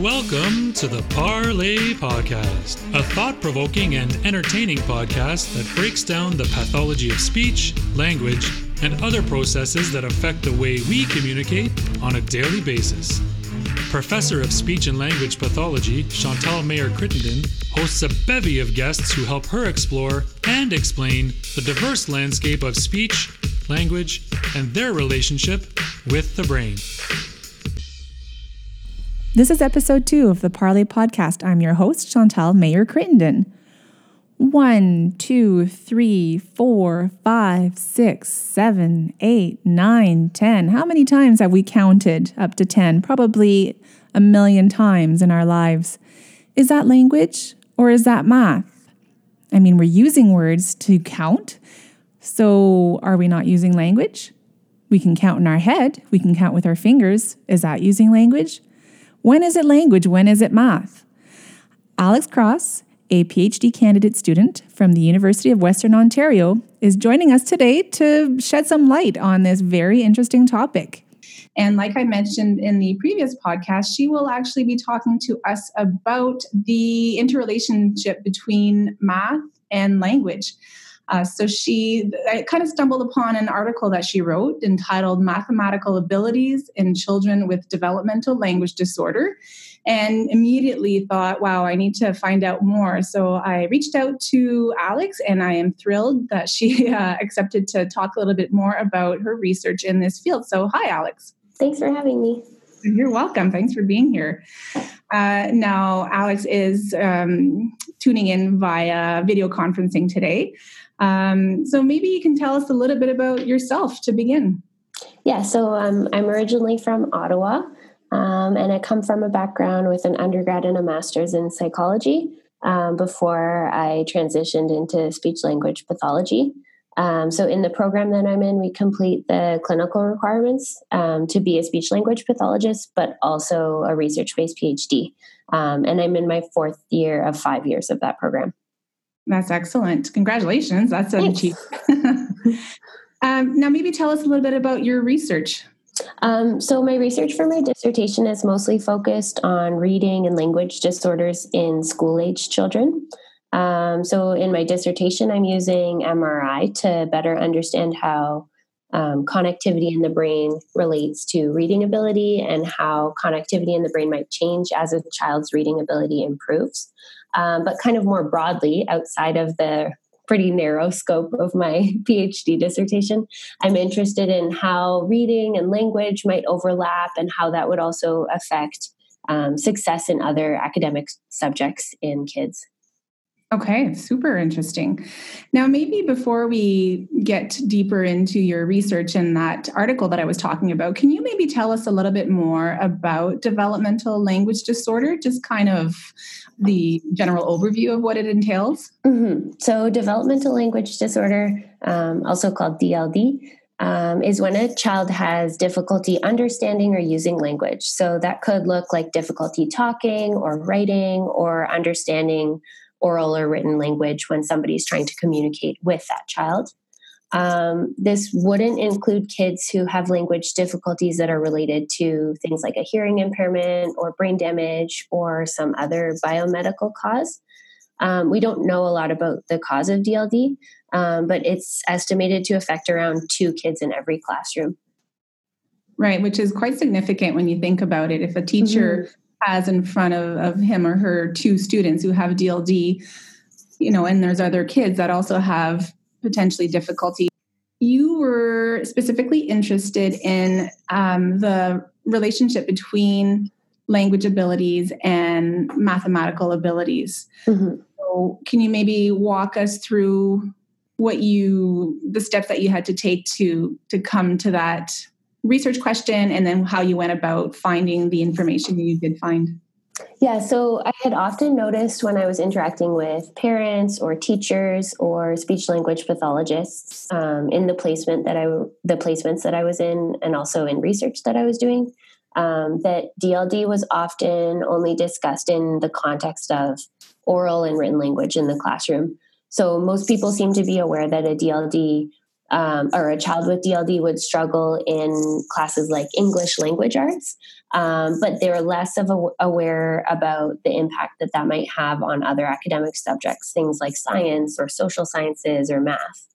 Welcome to the Parlay Podcast, a thought provoking and entertaining podcast that breaks down the pathology of speech, language, and other processes that affect the way we communicate on a daily basis. Professor of Speech and Language Pathology, Chantal Mayer Crittenden, hosts a bevy of guests who help her explore and explain the diverse landscape of speech, language, and their relationship with the brain. This is episode two of the Parlay Podcast. I'm your host, Chantal Mayer Crittenden. One, two, three, four, five, six, seven, eight, nine, ten. How many times have we counted up to 10? Probably a million times in our lives. Is that language or is that math? I mean, we're using words to count. So are we not using language? We can count in our head, we can count with our fingers. Is that using language? When is it language? When is it math? Alex Cross, a PhD candidate student from the University of Western Ontario, is joining us today to shed some light on this very interesting topic. And like I mentioned in the previous podcast, she will actually be talking to us about the interrelationship between math and language. Uh, so she, I kind of stumbled upon an article that she wrote entitled Mathematical Abilities in Children with Developmental Language Disorder and immediately thought, wow, I need to find out more. So I reached out to Alex, and I am thrilled that she uh, accepted to talk a little bit more about her research in this field. So, hi, Alex. Thanks for having me. You're welcome. Thanks for being here. Uh, now, Alex is um, tuning in via video conferencing today. Um, so maybe you can tell us a little bit about yourself to begin. Yeah, so um, I'm originally from Ottawa, um, and I come from a background with an undergrad and a master's in psychology um, before I transitioned into speech language pathology. Um, so, in the program that I'm in, we complete the clinical requirements um, to be a speech language pathologist, but also a research based PhD. and I'm in my fourth year of five years of that program. That's excellent. Congratulations. That's an achievement. um, now, maybe tell us a little bit about your research. Um, so, my research for my dissertation is mostly focused on reading and language disorders in school age children. Um, so, in my dissertation, I'm using MRI to better understand how um, connectivity in the brain relates to reading ability and how connectivity in the brain might change as a child's reading ability improves. Um, but kind of more broadly, outside of the pretty narrow scope of my PhD dissertation, I'm interested in how reading and language might overlap and how that would also affect um, success in other academic subjects in kids. Okay, super interesting. Now, maybe before we get deeper into your research and that article that I was talking about, can you maybe tell us a little bit more about developmental language disorder? Just kind of the general overview of what it entails. Mm-hmm. So, developmental language disorder, um, also called DLD, um, is when a child has difficulty understanding or using language. So, that could look like difficulty talking or writing or understanding oral or written language when somebody's trying to communicate with that child. Um, this wouldn't include kids who have language difficulties that are related to things like a hearing impairment or brain damage or some other biomedical cause. Um, we don't know a lot about the cause of DLD, um, but it's estimated to affect around two kids in every classroom. Right, which is quite significant when you think about it. If a teacher mm-hmm has in front of, of him or her two students who have DLD, you know, and there's other kids that also have potentially difficulty. You were specifically interested in um, the relationship between language abilities and mathematical abilities. Mm-hmm. So, can you maybe walk us through what you the steps that you had to take to to come to that research question and then how you went about finding the information you did find. Yeah, so I had often noticed when I was interacting with parents or teachers or speech language pathologists um, in the placement that I the placements that I was in, and also in research that I was doing, um, that DLD was often only discussed in the context of oral and written language in the classroom. So most people seem to be aware that a DLD um, or a child with DLD would struggle in classes like English language arts, um, but they're less of a, aware about the impact that that might have on other academic subjects, things like science or social sciences or math.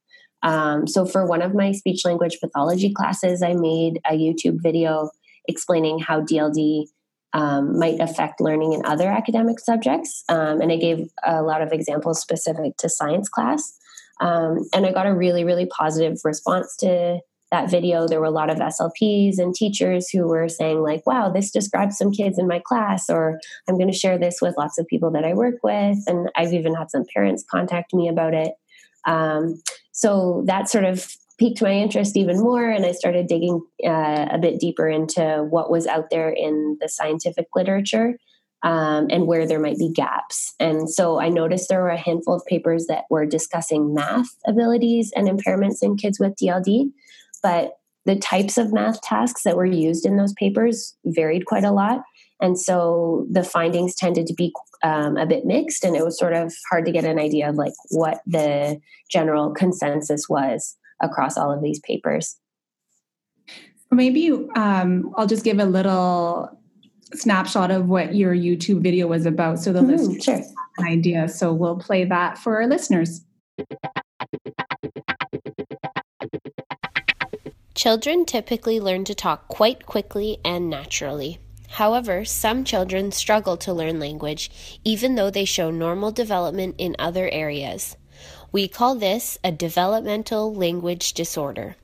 Um, so, for one of my speech language pathology classes, I made a YouTube video explaining how DLD um, might affect learning in other academic subjects. Um, and I gave a lot of examples specific to science class. Um, and I got a really, really positive response to that video. There were a lot of SLPs and teachers who were saying, like, wow, this describes some kids in my class, or I'm going to share this with lots of people that I work with. And I've even had some parents contact me about it. Um, so that sort of piqued my interest even more and i started digging uh, a bit deeper into what was out there in the scientific literature um, and where there might be gaps and so i noticed there were a handful of papers that were discussing math abilities and impairments in kids with dld but the types of math tasks that were used in those papers varied quite a lot and so the findings tended to be um, a bit mixed and it was sort of hard to get an idea of like what the general consensus was across all of these papers. Maybe um, I'll just give a little snapshot of what your YouTube video was about so the mm-hmm, listeners sure. have an idea. So we'll play that for our listeners. Children typically learn to talk quite quickly and naturally. However, some children struggle to learn language even though they show normal development in other areas. We call this a developmental language disorder.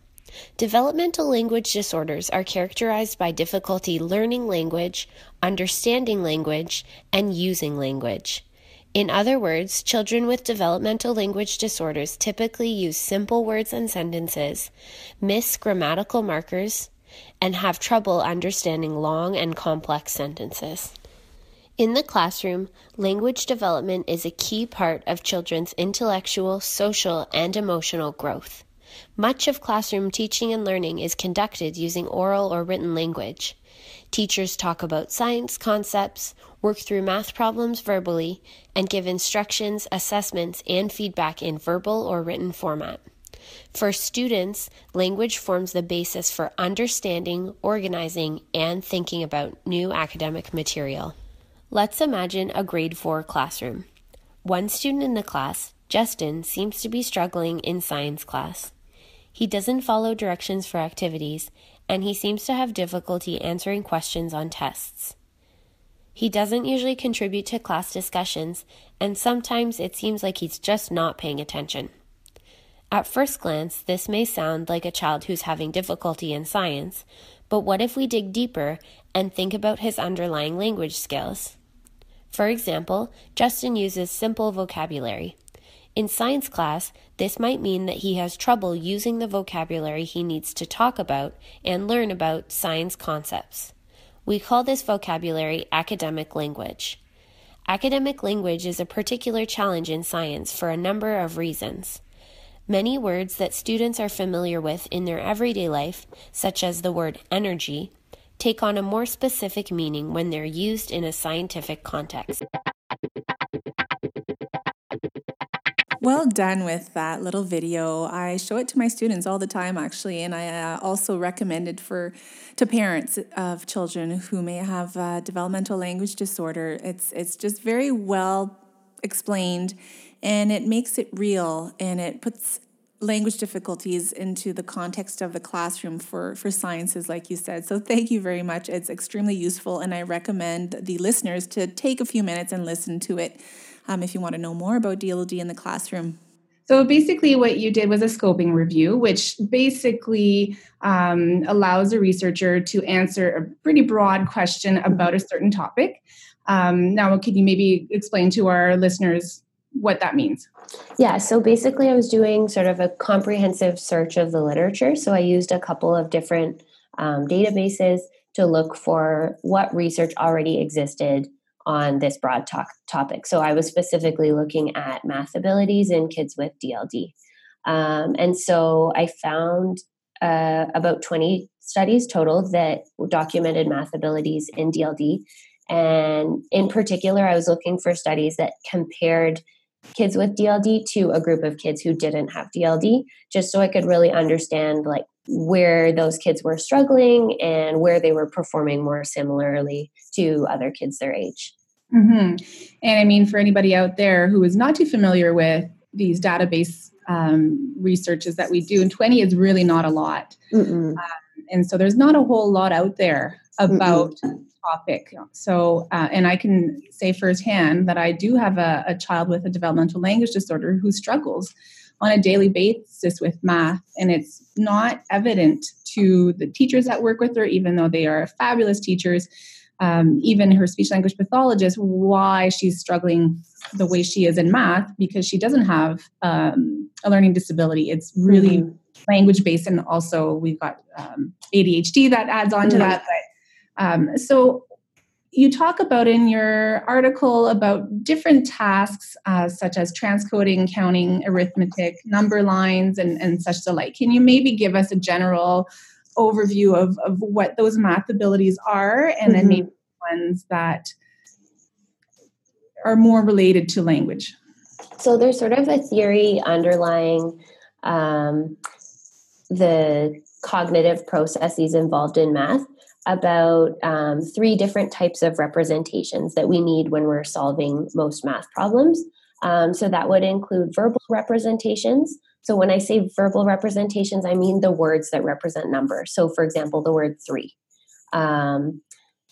Developmental language disorders are characterized by difficulty learning language, understanding language, and using language. In other words, children with developmental language disorders typically use simple words and sentences, miss grammatical markers, and have trouble understanding long and complex sentences. In the classroom, language development is a key part of children's intellectual, social, and emotional growth. Much of classroom teaching and learning is conducted using oral or written language. Teachers talk about science concepts, work through math problems verbally, and give instructions, assessments, and feedback in verbal or written format. For students, language forms the basis for understanding, organizing, and thinking about new academic material. Let's imagine a grade 4 classroom. One student in the class, Justin, seems to be struggling in science class. He doesn't follow directions for activities, and he seems to have difficulty answering questions on tests. He doesn't usually contribute to class discussions, and sometimes it seems like he's just not paying attention. At first glance, this may sound like a child who's having difficulty in science, but what if we dig deeper and think about his underlying language skills? For example, Justin uses simple vocabulary. In science class, this might mean that he has trouble using the vocabulary he needs to talk about and learn about science concepts. We call this vocabulary academic language. Academic language is a particular challenge in science for a number of reasons. Many words that students are familiar with in their everyday life, such as the word energy, take on a more specific meaning when they're used in a scientific context. Well done with that little video. I show it to my students all the time, actually, and I uh, also recommend it for to parents of children who may have developmental language disorder. It's it's just very well explained, and it makes it real, and it puts language difficulties into the context of the classroom for, for sciences, like you said. So thank you very much. It's extremely useful, and I recommend the listeners to take a few minutes and listen to it um, if you want to know more about DLD in the classroom. So basically, what you did was a scoping review, which basically um, allows a researcher to answer a pretty broad question about a certain topic. Um, now, could you maybe explain to our listeners what that means. Yeah, so basically, I was doing sort of a comprehensive search of the literature. So I used a couple of different um, databases to look for what research already existed on this broad talk, topic. So I was specifically looking at math abilities in kids with DLD. Um, and so I found uh, about 20 studies total that documented math abilities in DLD. And in particular, I was looking for studies that compared kids with DLD to a group of kids who didn't have DLD, just so I could really understand like where those kids were struggling and where they were performing more similarly to other kids their age. Mm-hmm. And I mean, for anybody out there who is not too familiar with these database um, researches that we do, and 20 is really not a lot. Um, and so there's not a whole lot out there about Mm-mm. topic. So, uh, and I can say firsthand that I do have a, a child with a developmental language disorder who struggles on a daily basis with math, and it's not evident to the teachers that work with her, even though they are fabulous teachers um, even her speech language pathologist why she's struggling the way she is in math because she doesn't have um, a learning disability. It's really mm-hmm. language based, and also we've got um, ADHD that adds on mm-hmm. to that. But um, so you talk about in your article about different tasks uh, such as transcoding, counting, arithmetic, number lines, and, and such the like. Can you maybe give us a general overview of, of what those math abilities are and mm-hmm. then maybe ones that are more related to language so there's sort of a theory underlying um, the cognitive processes involved in math about um, three different types of representations that we need when we're solving most math problems um, so that would include verbal representations so when I say verbal representations, I mean the words that represent numbers. So, for example, the word three. Um,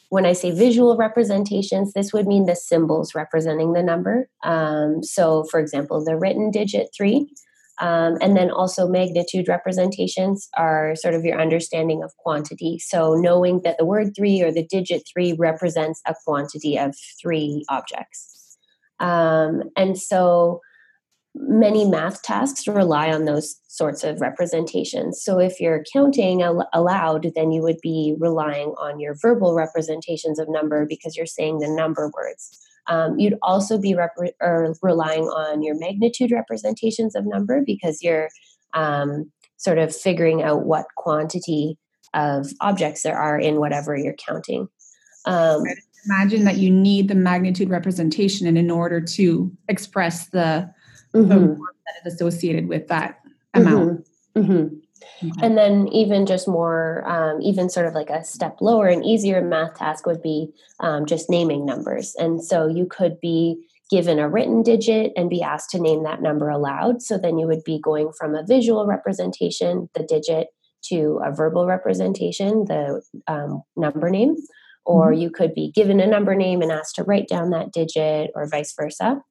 when I say visual representations, this would mean the symbols representing the number. Um, so, for example, the written digit three. Um, and then also magnitude representations are sort of your understanding of quantity. So, knowing that the word three or the digit three represents a quantity of three objects. Um, and so, many math tasks rely on those sorts of representations. So if you're counting al- aloud, then you would be relying on your verbal representations of number because you're saying the number words. Um, you'd also be rep- or relying on your magnitude representations of number because you're um, sort of figuring out what quantity of objects there are in whatever you're counting. Um, Imagine that you need the magnitude representation, and in order to express the mm-hmm. that is associated with that amount. Mm-hmm. mm-hmm. Okay. And then, even just more, um, even sort of like a step lower and easier math task would be um, just naming numbers. And so you could be given a written digit and be asked to name that number aloud. So then you would be going from a visual representation, the digit, to a verbal representation, the um, number name. Or mm-hmm. you could be given a number name and asked to write down that digit, or vice versa.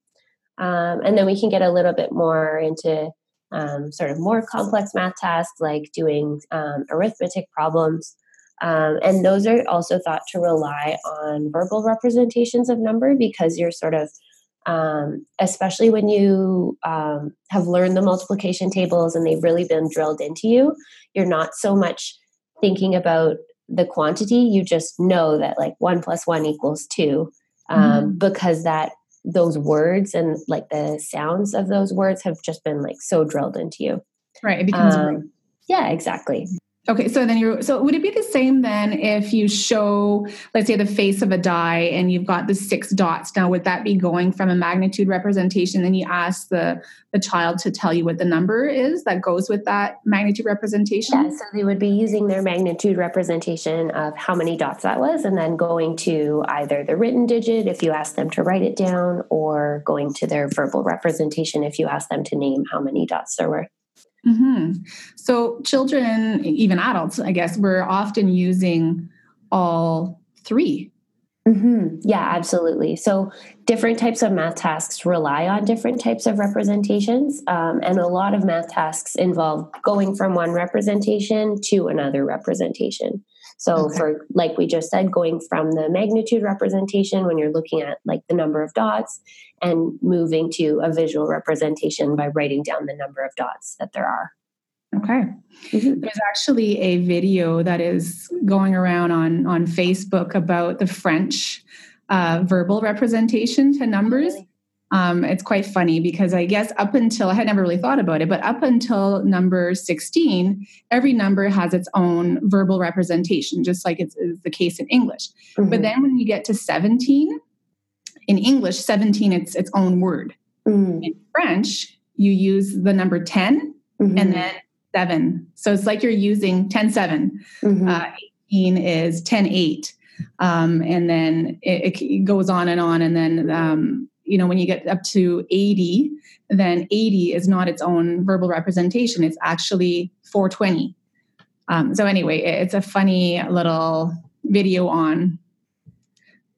Um, and then we can get a little bit more into um, sort of more complex math tasks like doing um, arithmetic problems. Um, and those are also thought to rely on verbal representations of number because you're sort of, um, especially when you um, have learned the multiplication tables and they've really been drilled into you, you're not so much thinking about the quantity. You just know that like one plus one equals two. Mm-hmm. because that those words and like the sounds of those words have just been like so drilled into you. Right. It becomes um, yeah, exactly. Okay, so then you're so would it be the same then if you show, let's say, the face of a die and you've got the six dots? Now, would that be going from a magnitude representation? Then you ask the the child to tell you what the number is that goes with that magnitude representation. Yeah, so they would be using their magnitude representation of how many dots that was, and then going to either the written digit if you ask them to write it down, or going to their verbal representation if you ask them to name how many dots there were. Mm-hmm. So, children, even adults, I guess, we're often using all 3 mm-hmm. Yeah, absolutely. So, different types of math tasks rely on different types of representations. Um, and a lot of math tasks involve going from one representation to another representation. So okay. for like we just said, going from the magnitude representation when you're looking at like the number of dots and moving to a visual representation by writing down the number of dots that there are. Okay. Mm-hmm. There's actually a video that is going around on on Facebook about the French uh, verbal representation to numbers. Really? Um, it's quite funny because I guess up until I had never really thought about it, but up until number 16, every number has its own verbal representation, just like it's, it's the case in English. Mm-hmm. But then when you get to 17, in English, 17 it's its own word. Mm. In French, you use the number 10 mm-hmm. and then seven. So it's like you're using 10 7. Mm-hmm. Uh, 18 is 10 8. Um, and then it, it, goes on and on. And then, um, you know, when you get up to 80, then 80 is not its own verbal representation, it's actually 420. Um, so, anyway, it's a funny little video on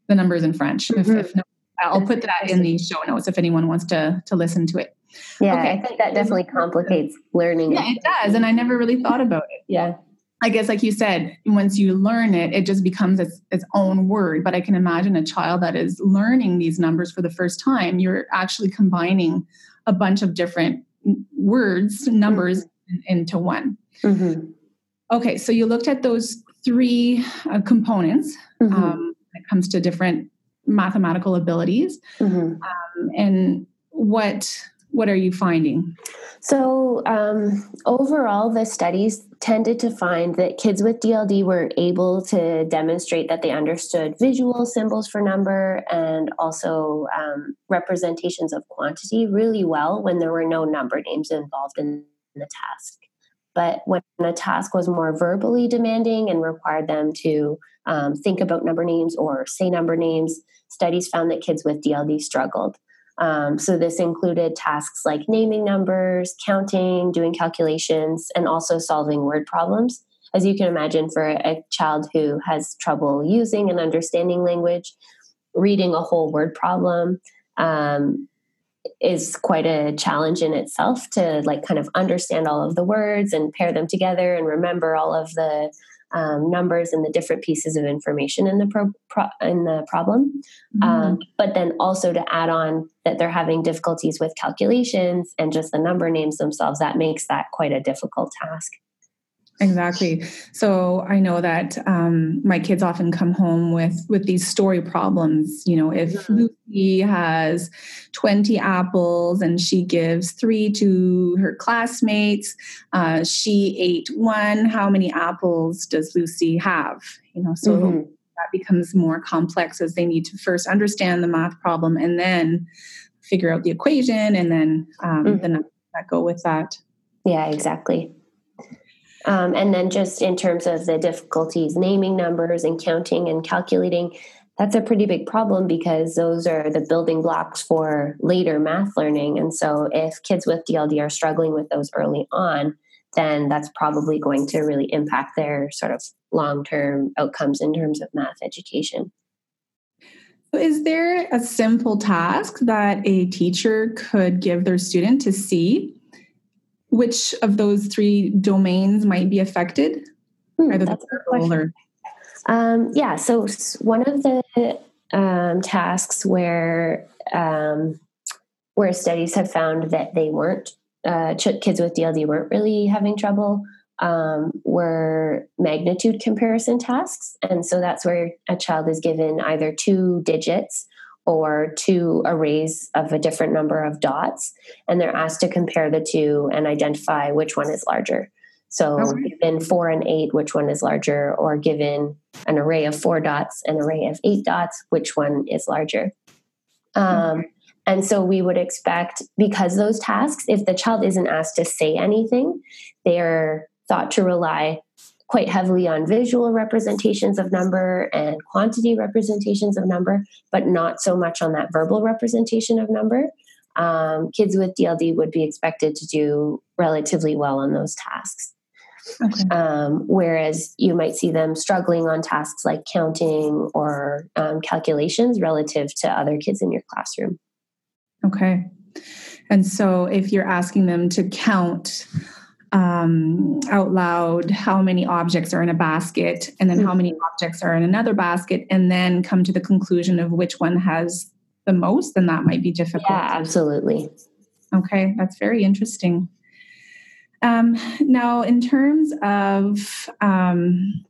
the numbers in French. Mm-hmm. If, if no, I'll put that in the show notes if anyone wants to to listen to it. Yeah, okay. I think that definitely complicates learning. Yeah, it does, and I never really thought about it. Yeah. I guess, like you said, once you learn it, it just becomes its, its own word. But I can imagine a child that is learning these numbers for the first time, you're actually combining a bunch of different words, numbers mm-hmm. into one. Mm-hmm. Okay, so you looked at those three uh, components mm-hmm. um, when it comes to different mathematical abilities. Mm-hmm. Um, and what what are you finding? So, um, overall, the studies tended to find that kids with DLD were able to demonstrate that they understood visual symbols for number and also um, representations of quantity really well when there were no number names involved in the task. But when a task was more verbally demanding and required them to um, think about number names or say number names, studies found that kids with DLD struggled. Um, so this included tasks like naming numbers, counting, doing calculations, and also solving word problems. As you can imagine, for a child who has trouble using and understanding language, reading a whole word problem um, is quite a challenge in itself to like kind of understand all of the words and pair them together and remember all of the um, numbers and the different pieces of information in the pro, pro in the problem, mm-hmm. um, but then also to add on that they're having difficulties with calculations and just the number names themselves. That makes that quite a difficult task. Exactly. So I know that um, my kids often come home with with these story problems. You know, if mm-hmm. Lucy has twenty apples and she gives three to her classmates, uh, she ate one. How many apples does Lucy have? You know, so mm-hmm. that becomes more complex as they need to first understand the math problem and then figure out the equation and then um, mm-hmm. the numbers that go with that. Yeah, exactly. Um, and then just in terms of the difficulties naming numbers and counting and calculating, that's a pretty big problem because those are the building blocks for later math learning. And so if kids with DLD are struggling with those early on, then that's probably going to really impact their sort of long term outcomes in terms of math education. Is there a simple task that a teacher could give their student to see which of those three domains might be affected? Hmm, Either that's or um, yeah, so one of the um, tasks where um, where studies have found that they weren't uh, kids with DLD weren't really having trouble um, were magnitude comparison tasks, and so that's where a child is given either two digits or two arrays of a different number of dots, and they're asked to compare the two and identify which one is larger. So, okay. given four and eight, which one is larger? Or given an array of four dots, an array of eight dots, which one is larger? Um, And so, we would expect, because those tasks, if the child isn't asked to say anything, they're thought to rely quite heavily on visual representations of number and quantity representations of number, but not so much on that verbal representation of number. Um, kids with DLD would be expected to do relatively well on those tasks. Okay. Um, whereas you might see them struggling on tasks like counting or um, calculations relative to other kids in your classroom. Okay. And so if you're asking them to count um, out loud how many objects are in a basket and then mm-hmm. how many objects are in another basket and then come to the conclusion of which one has the most then that might be difficult. yeah absolutely. Okay that's very interesting. Um, now in terms of um,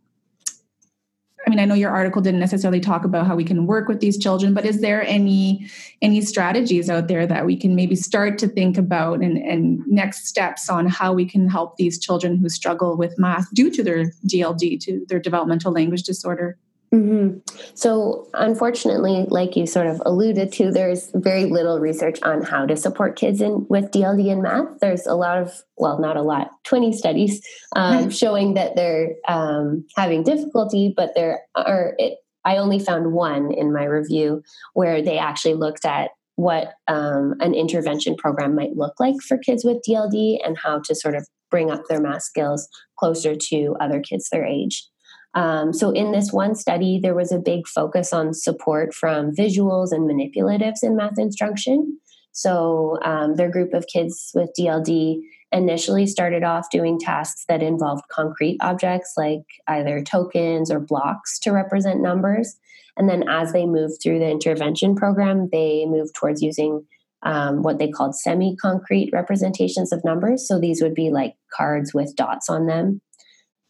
I mean, I know your article didn't necessarily talk about how we can work with these children, but is there any any strategies out there that we can maybe start to think about and, and next steps on how we can help these children who struggle with math due to their DLD, to their developmental language disorder? Mm-hmm. So, unfortunately, like you sort of alluded to, there's very little research on how to support kids in with DLD in math. There's a lot of, well, not a lot, 20 studies um, showing that they're um, having difficulty, but there are. It, I only found one in my review where they actually looked at what um, an intervention program might look like for kids with DLD and how to sort of bring up their math skills closer to other kids their age. Um, so, in this one study, there was a big focus on support from visuals and manipulatives in math instruction. So, um, their group of kids with DLD initially started off doing tasks that involved concrete objects like either tokens or blocks to represent numbers. And then, as they moved through the intervention program, they moved towards using um, what they called semi concrete representations of numbers. So, these would be like cards with dots on them.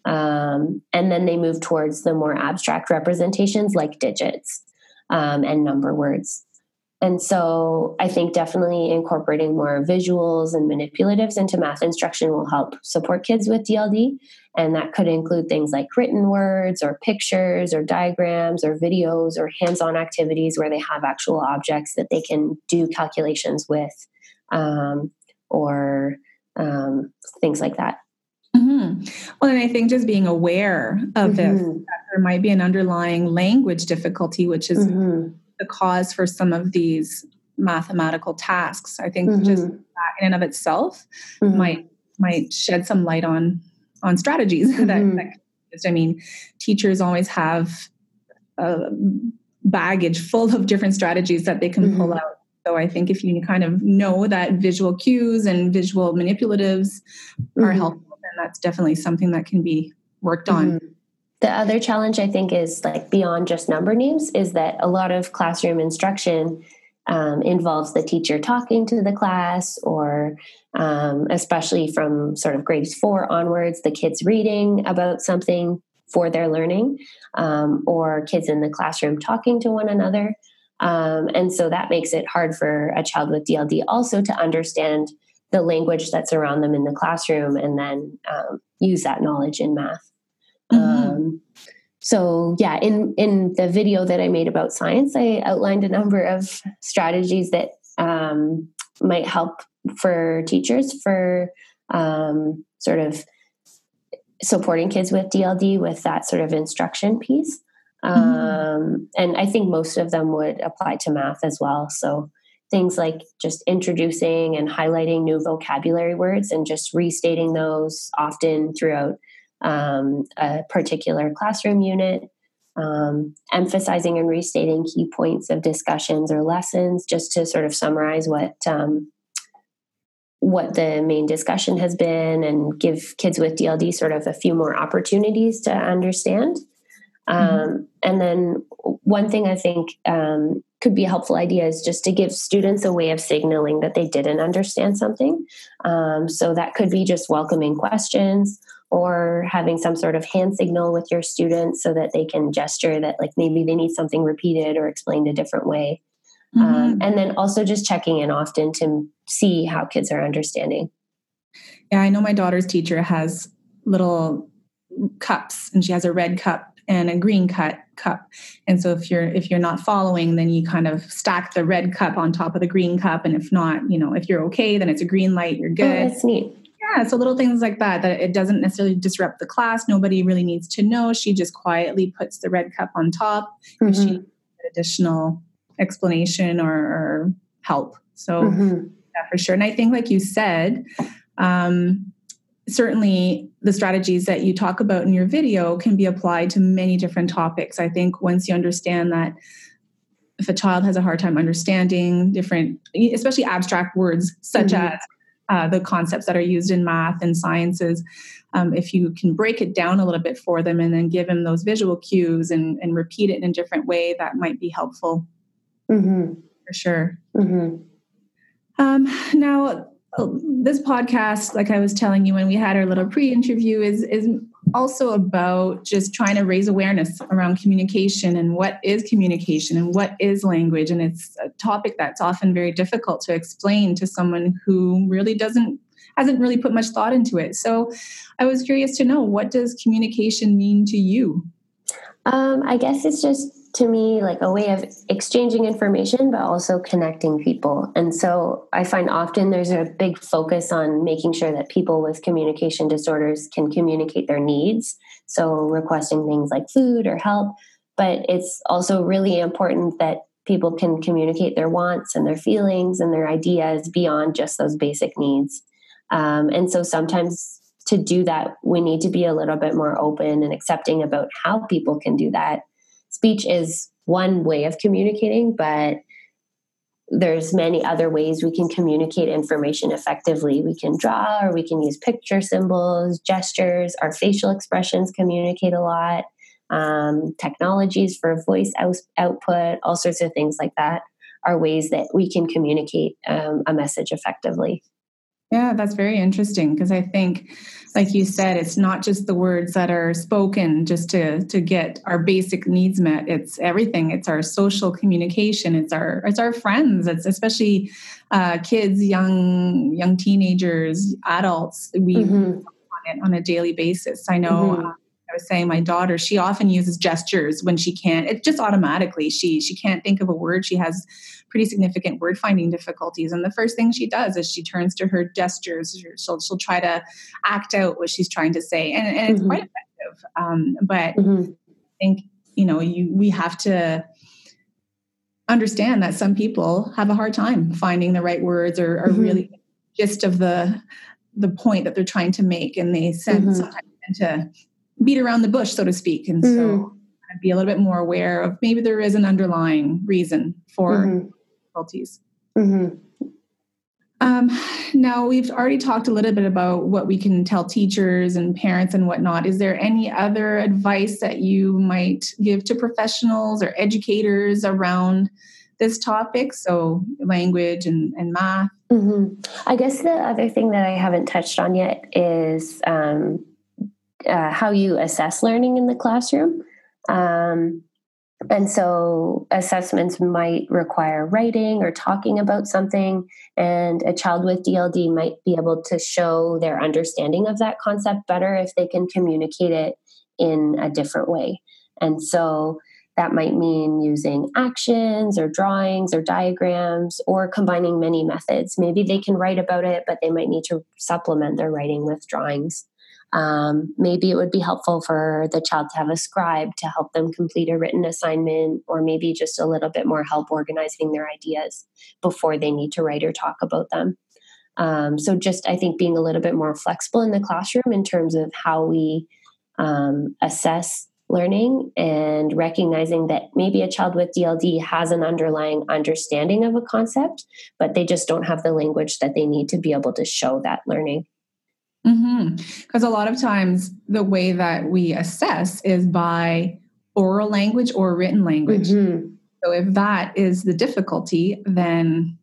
Um, and then they move towards the more abstract representations like digits um, and number words. And so I think definitely incorporating more visuals and manipulatives into math instruction will help support kids with DLD. And that could include things like written words or pictures or diagrams or videos or hands on activities where they have actual objects that they can do calculations with um, or um, things like that. Mm-hmm. Well, and I think just being aware of mm-hmm. that there might be an underlying language difficulty, which is mm-hmm. the cause for some of these mathematical tasks. I think just mm-hmm. that in and of itself mm-hmm. might might shed some light on on strategies that, that mm-hmm. I mean, teachers always have a baggage full of different strategies that they can pull out so I think if you kind of know that visual cues and visual manipulatives mm-hmm. are helpful that's definitely something that can be worked on. Mm-hmm. The other challenge I think is like beyond just number names is that a lot of classroom instruction um, involves the teacher talking to the class, or um, especially from sort of grades four onwards, the kids reading about something for their learning, um, or kids in the classroom talking to one another. Um, and so that makes it hard for a child with DLD also to understand the language that's around them in the classroom and then um, use that knowledge in math. Mm-hmm. Um, so yeah, in in the video that I made about science, I outlined a number of strategies that um, might help for teachers for um, sort of supporting kids with DLD with that sort of instruction piece. Mm-hmm. Um, and I think most of them would apply to math as well. So things like just introducing and highlighting new vocabulary words and just restating those often throughout um, a particular classroom unit, um, emphasizing and restating key points of discussions or lessons just to sort of summarize what um, what the main discussion has been and give kids with DLD sort of a few more opportunities to understand. Mm-hmm. Um, and then one thing I think um, could be a helpful idea is just to give students a way of signaling that they didn't understand something. Um, so that could be just welcoming questions or having some sort of hand signal with your students so that they can gesture that like maybe they need something repeated or explained a different way. Um, mm-hmm. Um, and then also just checking in often to see how kids are understanding. Yeah, I know my daughter's teacher has little cups and she has a red cup and a green cut cup. And so if you're if you're not following, then you kind of stack the red cup on top of the green cup. And if not, you know, if you're okay, then it's a green light, you're good. Oh, that's neat. Yeah, so little things like that, that it doesn't necessarily disrupt the class. Nobody really needs to know. She just quietly puts the red cup on top. Mm-hmm. She additional explanation or, or help. So mm-hmm. yeah, for sure. And I think, like you said, um, certainly the strategies that you talk about in your video can be applied to many different topics. I think once you understand that if a child has a hard time understanding different, especially abstract words such mm-hmm. as uh, the concepts that are used in math and sciences, um, if you can break it down a little bit for them and then give them those visual cues and, and repeat it in a different way, that might be helpful mm-hmm. for sure. Mm-hmm. Um, now, this podcast, like I was telling you when we had our little pre-interview, is is also about just trying to raise awareness around communication and what is communication and what is language. And it's a topic that's often very difficult to explain to someone who really doesn't hasn't really put much thought into it. So I was curious to know what does communication mean to you? Um, I guess it's just to me like a way of exchanging information, but also connecting people. And so I find often there's a big focus on making sure that people with communication disorders can communicate their needs. So requesting things like food or help. But it's also really important that people can communicate their wants and their feelings and their ideas beyond just those basic needs. Um, and so sometimes to do that, we need to be a little bit more open and accepting about how people can do that speech is one way of communicating, but there's many other ways we can communicate information effectively. We can draw or we can use picture symbols, gestures, our facial expressions communicate a lot, um, technologies for voice out- output, all sorts of things like that are ways that we can communicate um, a message effectively. Yeah, that's very interesting because I think, like you said, it's not just the words that are spoken just to to get our basic needs met. It's everything. It's our social communication. It's our it's our friends. It's especially uh, kids, young young teenagers, adults. We mm-hmm. on it on a daily basis. I know. Mm-hmm. Uh, I was saying my daughter, she often uses gestures when she can't. It just automatically she she can't think of a word. She has pretty significant word finding difficulties. And the first thing she does is she turns to her gestures. She'll, she'll try to act out what she's trying to say. And, and it's mm-hmm. quite effective. Um, but mm-hmm. I think, you know, you, we have to understand that some people have a hard time finding the right words or, or mm-hmm. really gist of the the point that they're trying to make and they send mm-hmm. sometimes to beat around the bush so to speak and so mm-hmm. be a little bit more aware of maybe there is an underlying reason for mm-hmm difficulties. Mm-hmm. Um, now, we've already talked a little bit about what we can tell teachers and parents and whatnot. Is there any other advice that you might give to professionals or educators around this topic? So, language and, and math? Mm-hmm. I guess the other thing that I haven't touched on yet is um, uh, how you assess learning in the classroom. Um, and so assessments might require writing or talking about something. And a child with DLD might be able to show their understanding of that concept better if they can communicate it in a different way. And so that might mean using actions or drawings or diagrams or combining many methods. Maybe they can write about it, but they might need to supplement their writing with drawings. Um, maybe it would be helpful for the child to have a scribe to help them complete a written assignment, or maybe just a little bit more help organizing their ideas before they need to write or talk about them. Um, so, just I think being a little bit more flexible in the classroom in terms of how we um, assess learning and recognizing that maybe a child with DLD has an underlying understanding of a concept, but they just don't have the language that they need to be able to show that learning. Because mm-hmm. a lot of times the way that we assess is by oral language or written language. Mm-hmm. So if that is the difficulty, then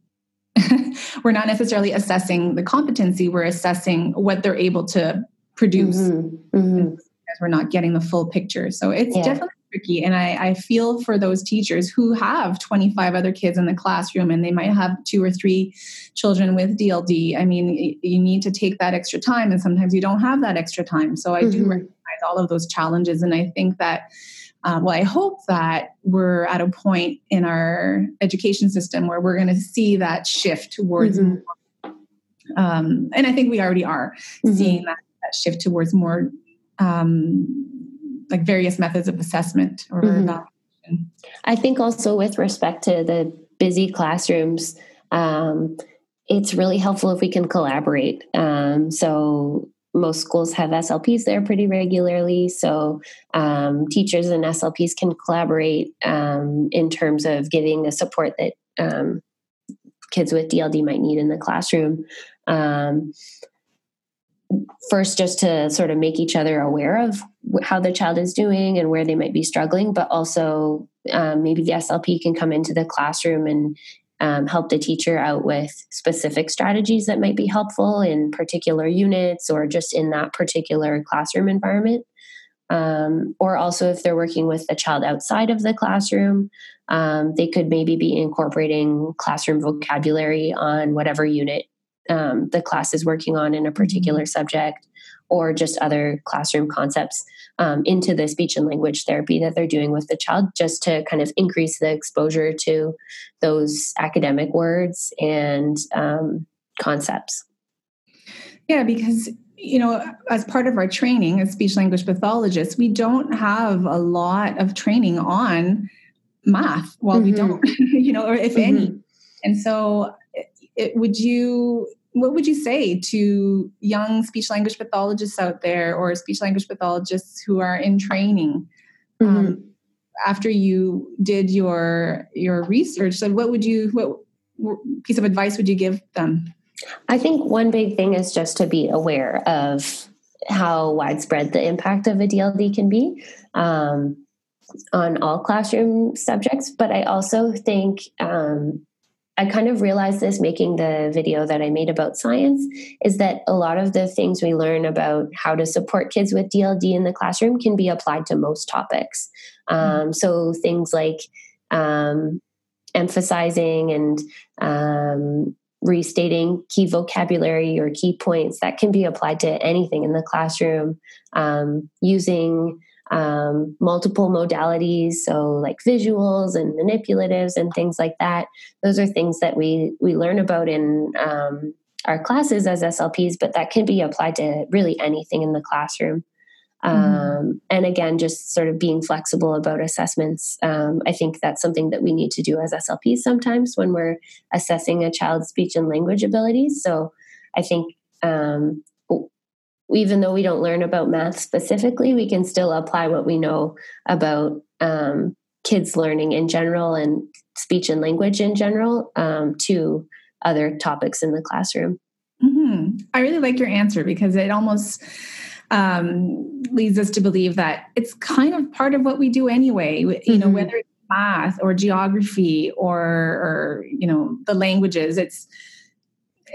we're not necessarily assessing the competency, we're assessing what they're able to produce. Mm-hmm. mm-hmm. Because we're not getting the full picture. So it's yeah. definitely tricky. And I, I feel for those teachers who have 25 other kids in the classroom and they might have two or three children with DLD. I mean, you need to take that extra time, and sometimes you don't have that extra time. So I mm-hmm. do recognize all of those challenges. And I think that. Uh, well, I hope that we're at a point in our education system where we're going to see that shift towards mm-hmm. more, um, and I think we already are mm-hmm. seeing that, that, shift towards more um, like various methods of assessment or mm-hmm. I think also with respect to the busy classrooms, um, it's really helpful if we can collaborate. Um, so most schools have SLPs there pretty regularly. So um, teachers and SLPs can collaborate um, in terms of giving the support that um, kids with DLD might need in the classroom. First just to sort of make each other aware of how the child is doing and where they might be struggling but also um, maybe the slp can come into the classroom and um, help the teacher out with specific strategies that might be helpful in particular units or just in that particular classroom environment. Um, or also if they're working with a child outside of the classroom um, they could maybe be incorporating classroom vocabulary on whatever unit um, the class is working on in a particular mm-hmm. subject or just other classroom concepts um, into the speech and language therapy that they're doing with the child, just to kind of increase the exposure to those academic words and um, concepts. Yeah, because you know, as part of our training as speech language pathologists, we don't have a lot of training on math. Well, mm-hmm. we don't, you know, or if mm-hmm. any. And so, it, would you what would you say to young speech language pathologists out there or speech language pathologists who are in training um, mm-hmm. um, after you did your your research? So what would you what piece of advice would you give them? I think one big thing is just to be aware of how widespread the impact of a dld can be um, on all classroom subjects. But i also think um, I kind of realized this making the video that I made about science is that a lot of the things we learn about how to support kids with DLD in the classroom can be applied to most topics. Um, so things like um, emphasizing and um, restating key vocabulary or key points that can be applied to anything in the classroom um, using um, multiple modalities so like visuals and manipulatives and things like that. Those are things that we we learn about in um, our classes as slps but that can be applied to really anything in the classroom. Mm-hmm. um, and again just sort of being flexible about assessments. Um, i think that's something that we need to do as slps sometimes when we're assessing a child's speech and language abilities. So i think um, even though we don't learn about math specifically, we can still apply what we know about um, kids learning in general and speech and language in general um, to other topics in the classroom. Mm-hmm. I really like your answer because it almost um, leads us to believe that it's kind of part of what we do anyway. You mm-hmm. know, whether it's math or geography or, or you know the languages, it's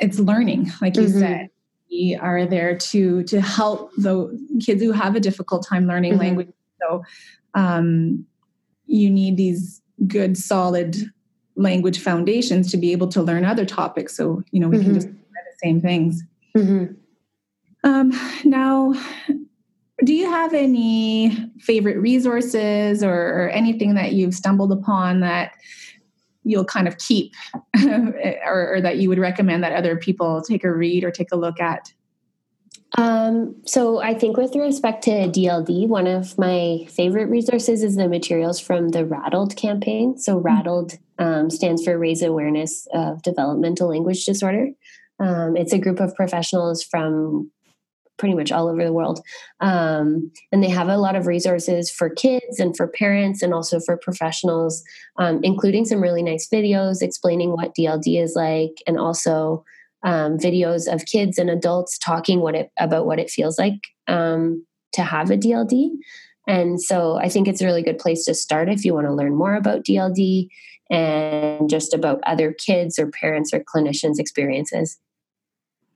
it's learning, like you mm-hmm. said we are there to to help the kids who have a difficult time learning mm-hmm. language. So um, you need these good, solid language foundations to be able to learn other topics. So you know we mm-hmm. can just learn the same things. Mm-hmm. Um, now, do you have any favorite resources or, or anything that you've stumbled upon that you'll kind of keep or, or, that you would recommend that other people take a read or take a look at? Um, so I think with respect to DLD, one of my favorite resources is the materials from the RADLD campaign. So mm-hmm. RADLD um, stands for Raise Awareness of Developmental Language Disorder. Um, it's a group of professionals from pretty much all over the world. Um, and they have a lot of resources for kids and for parents and also for professionals, um, including some really nice videos explaining what DLD is like and also um, videos of kids and adults talking what it, about what it feels like um, to have a DLD. And so I think it's a really good place to start if you want to learn more about DLD and just about other kids or parents or clinicians' experiences.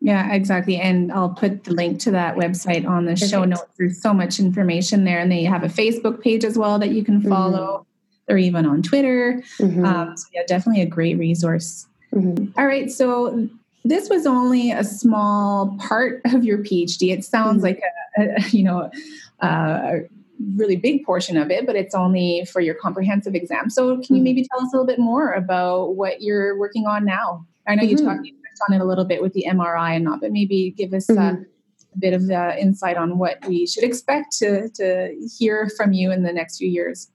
Yeah, exactly. And I'll put the link to that website on the Perfect. show notes. There's so much information there. And they have a Facebook page as well that you can mm-hmm. follow. Mm-hmm. They're even on Twitter. Mm-hmm. Um, so, yeah, definitely a great resource. Mm-hmm. All right. So, this was only a small part of your PhD. It sounds mm-hmm. like a, a, you know, a really big portion of it, but it's only for your comprehensive exam. So, can you mm-hmm. maybe tell us a little bit more about what you're working on now? I know you talked on it a little bit with the MRI and not, but maybe give us uh, mm-hmm. a bit of uh, insight on what we should expect to, to hear from you in the next few years.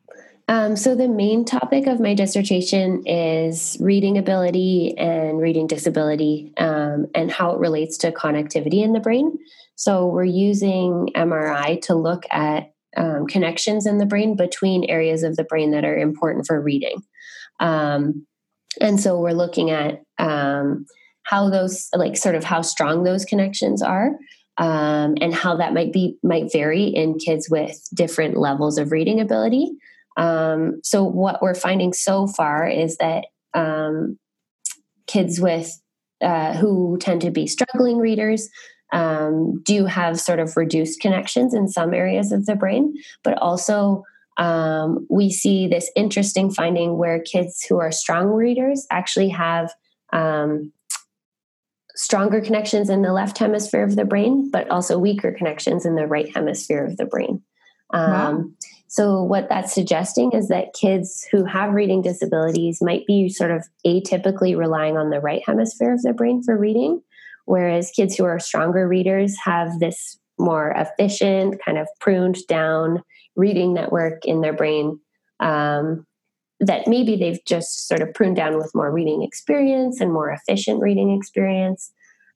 Um, so, the main topic of my dissertation is reading ability and reading disability um, and how it relates to connectivity in the brain. So, we're using MRI to look at um, connections in the brain between areas of the brain that are important for reading. Um, and so, we're looking at um, how those like sort of how strong those connections are um, and how that might be might vary in kids with different levels of reading ability um, so what we're finding so far is that um, kids with uh, who tend to be struggling readers um, do have sort of reduced connections in some areas of the brain but also um, we see this interesting finding where kids who are strong readers actually have um, stronger connections in the left hemisphere of the brain, but also weaker connections in the right hemisphere of the brain. Um, wow. So, what that's suggesting is that kids who have reading disabilities might be sort of atypically relying on the right hemisphere of their brain for reading, whereas kids who are stronger readers have this more efficient, kind of pruned down reading network in their brain um, that maybe they've just sort of pruned down with more reading experience and more efficient reading experience.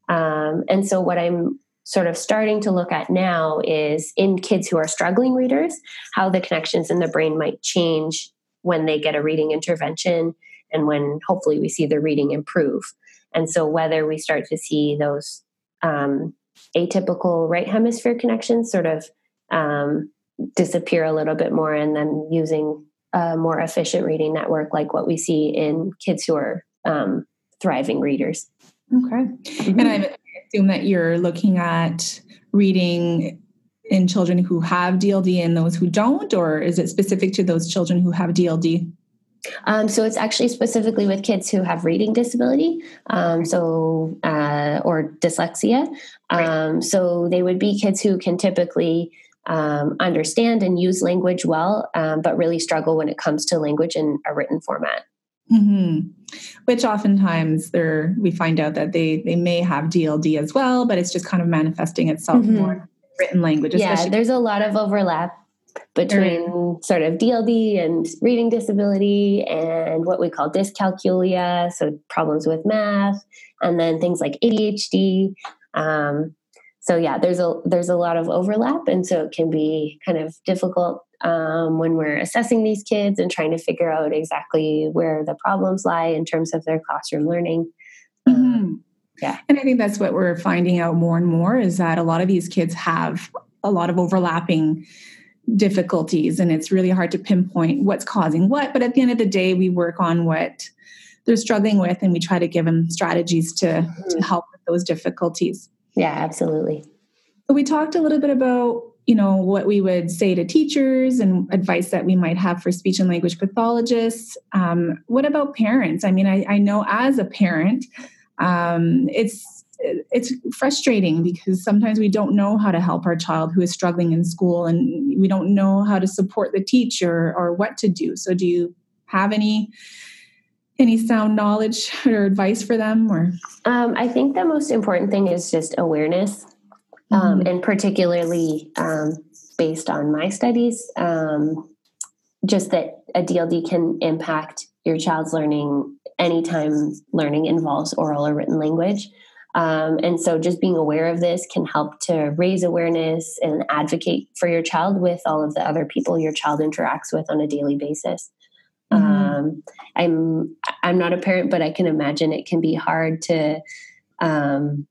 Um, and so, what I'm sort of starting to look at now is in kids who are struggling readers, how the connections in the brain might change when they get a reading intervention and when hopefully we see the reading improve. And so, whether we start to see those um, atypical right hemisphere connections sort of um, disappear a little bit more and then using a more efficient reading network like what we see in kids who are um, thriving readers. Okay. Mm-hmm. And I assume that you're looking at reading in children who have DLD and those who don't, or is it specific to those children who have DLD? Um, so it's actually specifically with kids who have reading disability, um, so uh, or dyslexia. Um. So they would be kids who can typically um, understand and use language well, um, but really struggle when it comes to language in a written format. Mm-hmm. Which oftentimes they we find out that they they may have DLD as well, but it's just kind of manifesting itself mm-hmm. more written language. Yeah, there's a lot of overlap between sort of DLD and reading disability and what we call dyscalculia, so problems with math, and then things like ADHD. Um, so yeah, there's a there's a lot of overlap, and so it can be kind of difficult um, when we're assessing these kids and trying to figure out exactly where the problems lie in terms of their classroom learning. Um, mm-hmm. Yeah, and I think that's what we're finding out more and more is that a lot of these kids have a lot of overlapping difficulties, and it's really hard to pinpoint what's causing what. But at the end of the day, we work on what they're struggling with, and we try to give them strategies to mm-hmm. to help with those difficulties. Yeah, absolutely. We talked a little bit about, you know, what we would say to teachers and advice that we might have for speech and language pathologists. Um, what about parents? I mean, I, I know as a parent, um, it's it's frustrating because sometimes we don't know how to help our child who is struggling in school and we don't know how to support the teacher or what to do. So do you have any any sound knowledge or advice for them or? Um, i think the most important thing is just awareness um, mm-hmm. and particularly um, based on my studies um, just that a dld can impact your child's learning anytime learning involves oral or written language um, and so just being aware of this can help to raise awareness and advocate for your child with all of the other people your child interacts with on a daily basis Mm-hmm. Um, I'm I'm not a parent, but I can imagine it can be hard to um,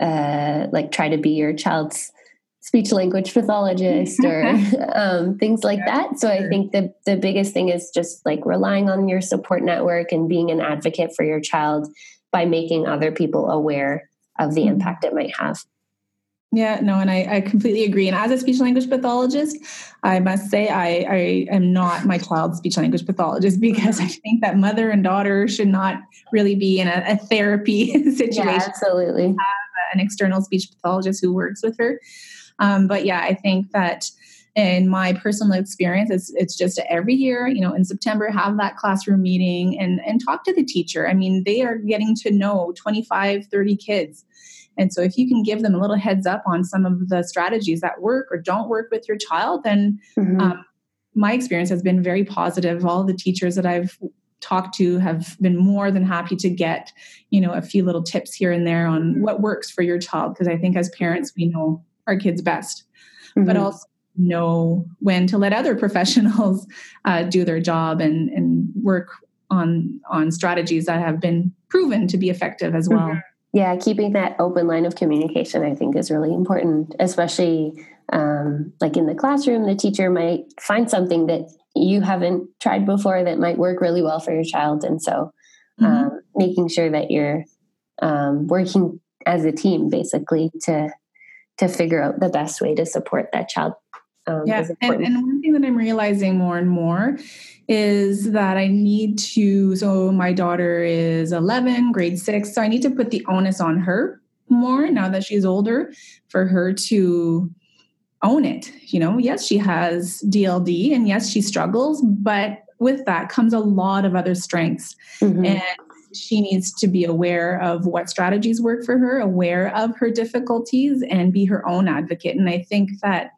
uh, like try to be your child's speech language pathologist or um, things like that. So I think the the biggest thing is just like relying on your support network and being an advocate for your child by making other people aware of the mm-hmm. impact it might have. Yeah, no, and I, I completely agree. And as a speech language pathologist, I must say I, I am not my child's speech language pathologist because I think that mother and daughter should not really be in a, a therapy situation. Yeah, absolutely. Have an external speech pathologist who works with her. Um, but yeah, I think that in my personal experience, it's, it's just every year, you know, in September, have that classroom meeting and, and talk to the teacher. I mean, they are getting to know 25, 30 kids and so if you can give them a little heads up on some of the strategies that work or don't work with your child, then mm-hmm. um, my experience has been very positive. All the teachers that I've talked to have been more than happy to get, you know, a few little tips here and there on what works for your child. Because I think as parents, we know our kids best, mm-hmm. but also know when to let other professionals uh, do their job and, and work on on strategies that have been proven to be effective as well. Mm-hmm yeah keeping that open line of communication i think is really important especially um, like in the classroom the teacher might find something that you haven't tried before that might work really well for your child and so mm-hmm. um, making sure that you're um, working as a team basically to to figure out the best way to support that child Um, yeah, and, and one thing that I'm realizing more and more is that I need to. So my daughter is 11, grade six, so I need to put the onus on her more now that she's older for her to own it. You know, yes, she has DLD and yes, she struggles, but with that comes a lot of other strengths. Mm-hmm. And she needs to be aware of what strategies work for her, aware of her difficulties, and be her own advocate. And I think that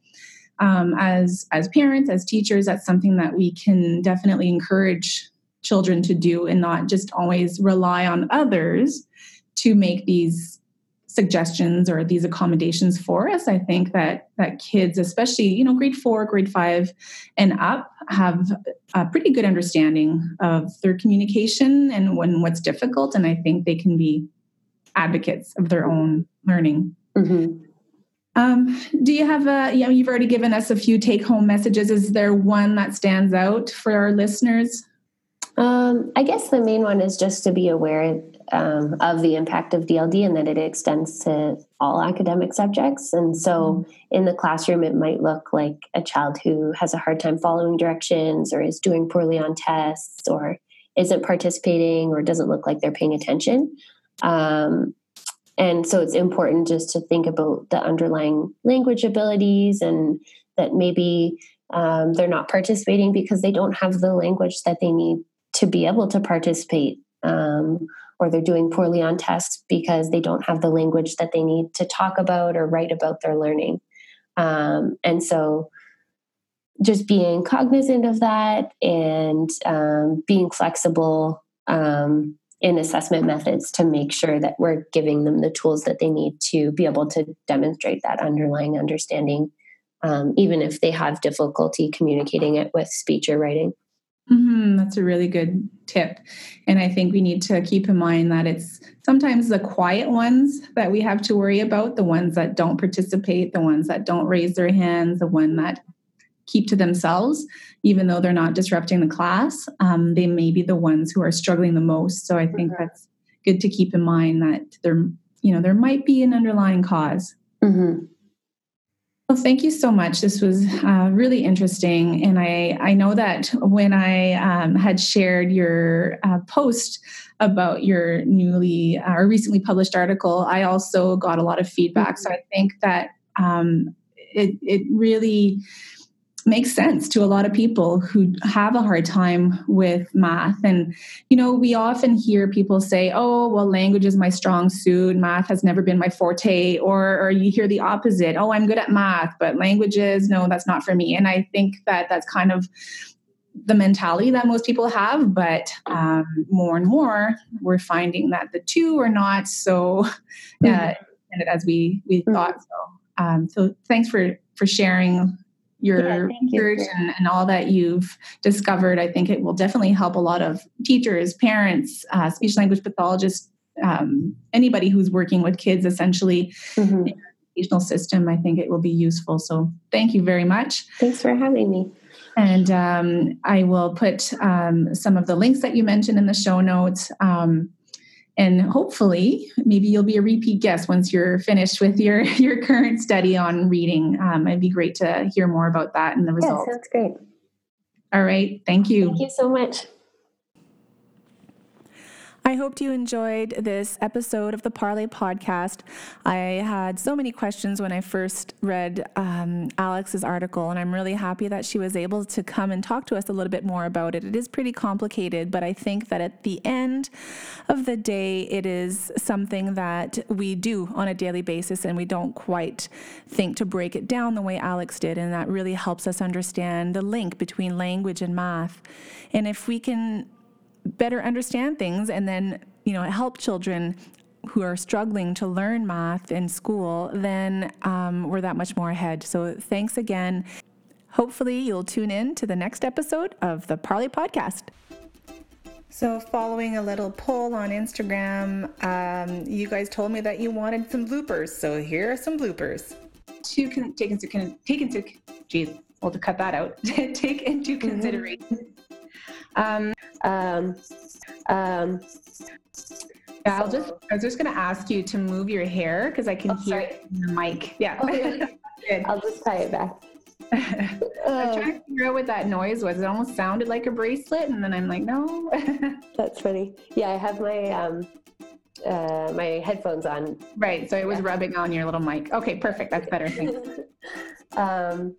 um, as as parents, as teachers, that's something that we can definitely encourage children to do, and not just always rely on others to make these suggestions or these accommodations for us i think that that kids especially you know grade four grade five and up have a pretty good understanding of their communication and when what's difficult and i think they can be advocates of their own learning mm-hmm. Um, do you have a you know you've already given us a few take home messages is there one that stands out for our listeners um, I guess the main one is just to be aware um, of the impact of DLD and that it extends to all academic subjects. And so mm-hmm. in the classroom, it might look like a child who has a hard time following directions or is doing poorly on tests or isn't participating or doesn't look like they're paying attention. Um, and so it's important just to think about the underlying language abilities and that maybe um, they're not participating because they don't have the language that they need to be able to participate um, or they're doing poorly on tests because they don't have the language that they need to talk about or write about their learning. Um, and so just being cognizant of that and um, being flexible um, in assessment methods to make sure that we're giving them the tools that they need to be able to demonstrate that underlying understanding um, even if they have difficulty communicating it with speech or writing Mm-hmm, that's a really good tip. And I think we need to keep in mind that it's sometimes the quiet ones that we have to worry about, the ones that don't participate, the ones that don't raise their hands, the one that keep to themselves, even though they're not disrupting the class. Um, they may be the ones who are struggling the most. So I think mm-hmm. that's good to keep in mind that there, you know, there might be an underlying because mm-hmm. Well, thank you so much. This was uh, really interesting, and I I know that when I um, had shared your uh, post about your newly uh, or recently published article, I also got a lot of feedback. So I think that um, it it really makes sense to a lot of people who have a hard time with math. And, you know, we often hear people say, oh, well, language is my strong suit, math has never been my forte. Or, or you hear the opposite, oh, I'm good at math, but languages, no, that's not for me. And I think that that's kind of the mentality that most people have, but um, more and more we're finding that the two are not so uh, mm-hmm. as we we mm-hmm. thought. So, um, so thanks for for sharing your yeah, research you. and, and, all that you've discovered. I think it will definitely help a lot of teachers, parents, uh, speech language pathologists, um, anybody who's working with kids essentially mm-hmm. in the educational system. I think it will be useful. So thank you very much. Thanks for having me. And um, I will put um, some of the links that you mentioned in the show notes. Um, and hopefully maybe you'll be a repeat guest once you're finished with your your current study on reading. Um, it'd be great to hear more about that and the results. yeah, sounds great. All right thank you. Thank you so much I hoped you enjoyed this episode of the Parlay podcast. I had so many questions when I first read um, Alex's article, and I'm really happy that she was able to come and talk to us a little bit more about it. It is pretty complicated, but I think that at the end of the day, it is something that we do on a daily basis, and we don't quite think to break it down the way Alex did, and that really helps us understand the link between language and math. And if we can better understand things and then you know help children who are struggling to learn math in school, then um, we're that much more ahead. So thanks again. Hopefully, you'll tune in to the next episode of the Parley Podcast. So, following a little poll on Instagram, um, you guys told me that you wanted some bloopers. So, here are some bloopers. To con- take into con- take into geez, we'll to cut that out. take into mm-hmm. consideration. Um, um, um, yeah, I'll just, I was just going to ask you to move your hair because I can oh, hear it in the mic. Yeah. Okay. I'll just tie it back. I'm trying to figure out what that noise was. It almost sounded like a bracelet, and then I'm like, no. That's funny. Yeah, I have my um, uh, my headphones on. right. So it was Yeah. rubbing on your little mic. Okay, perfect. That's better. Thanks. um,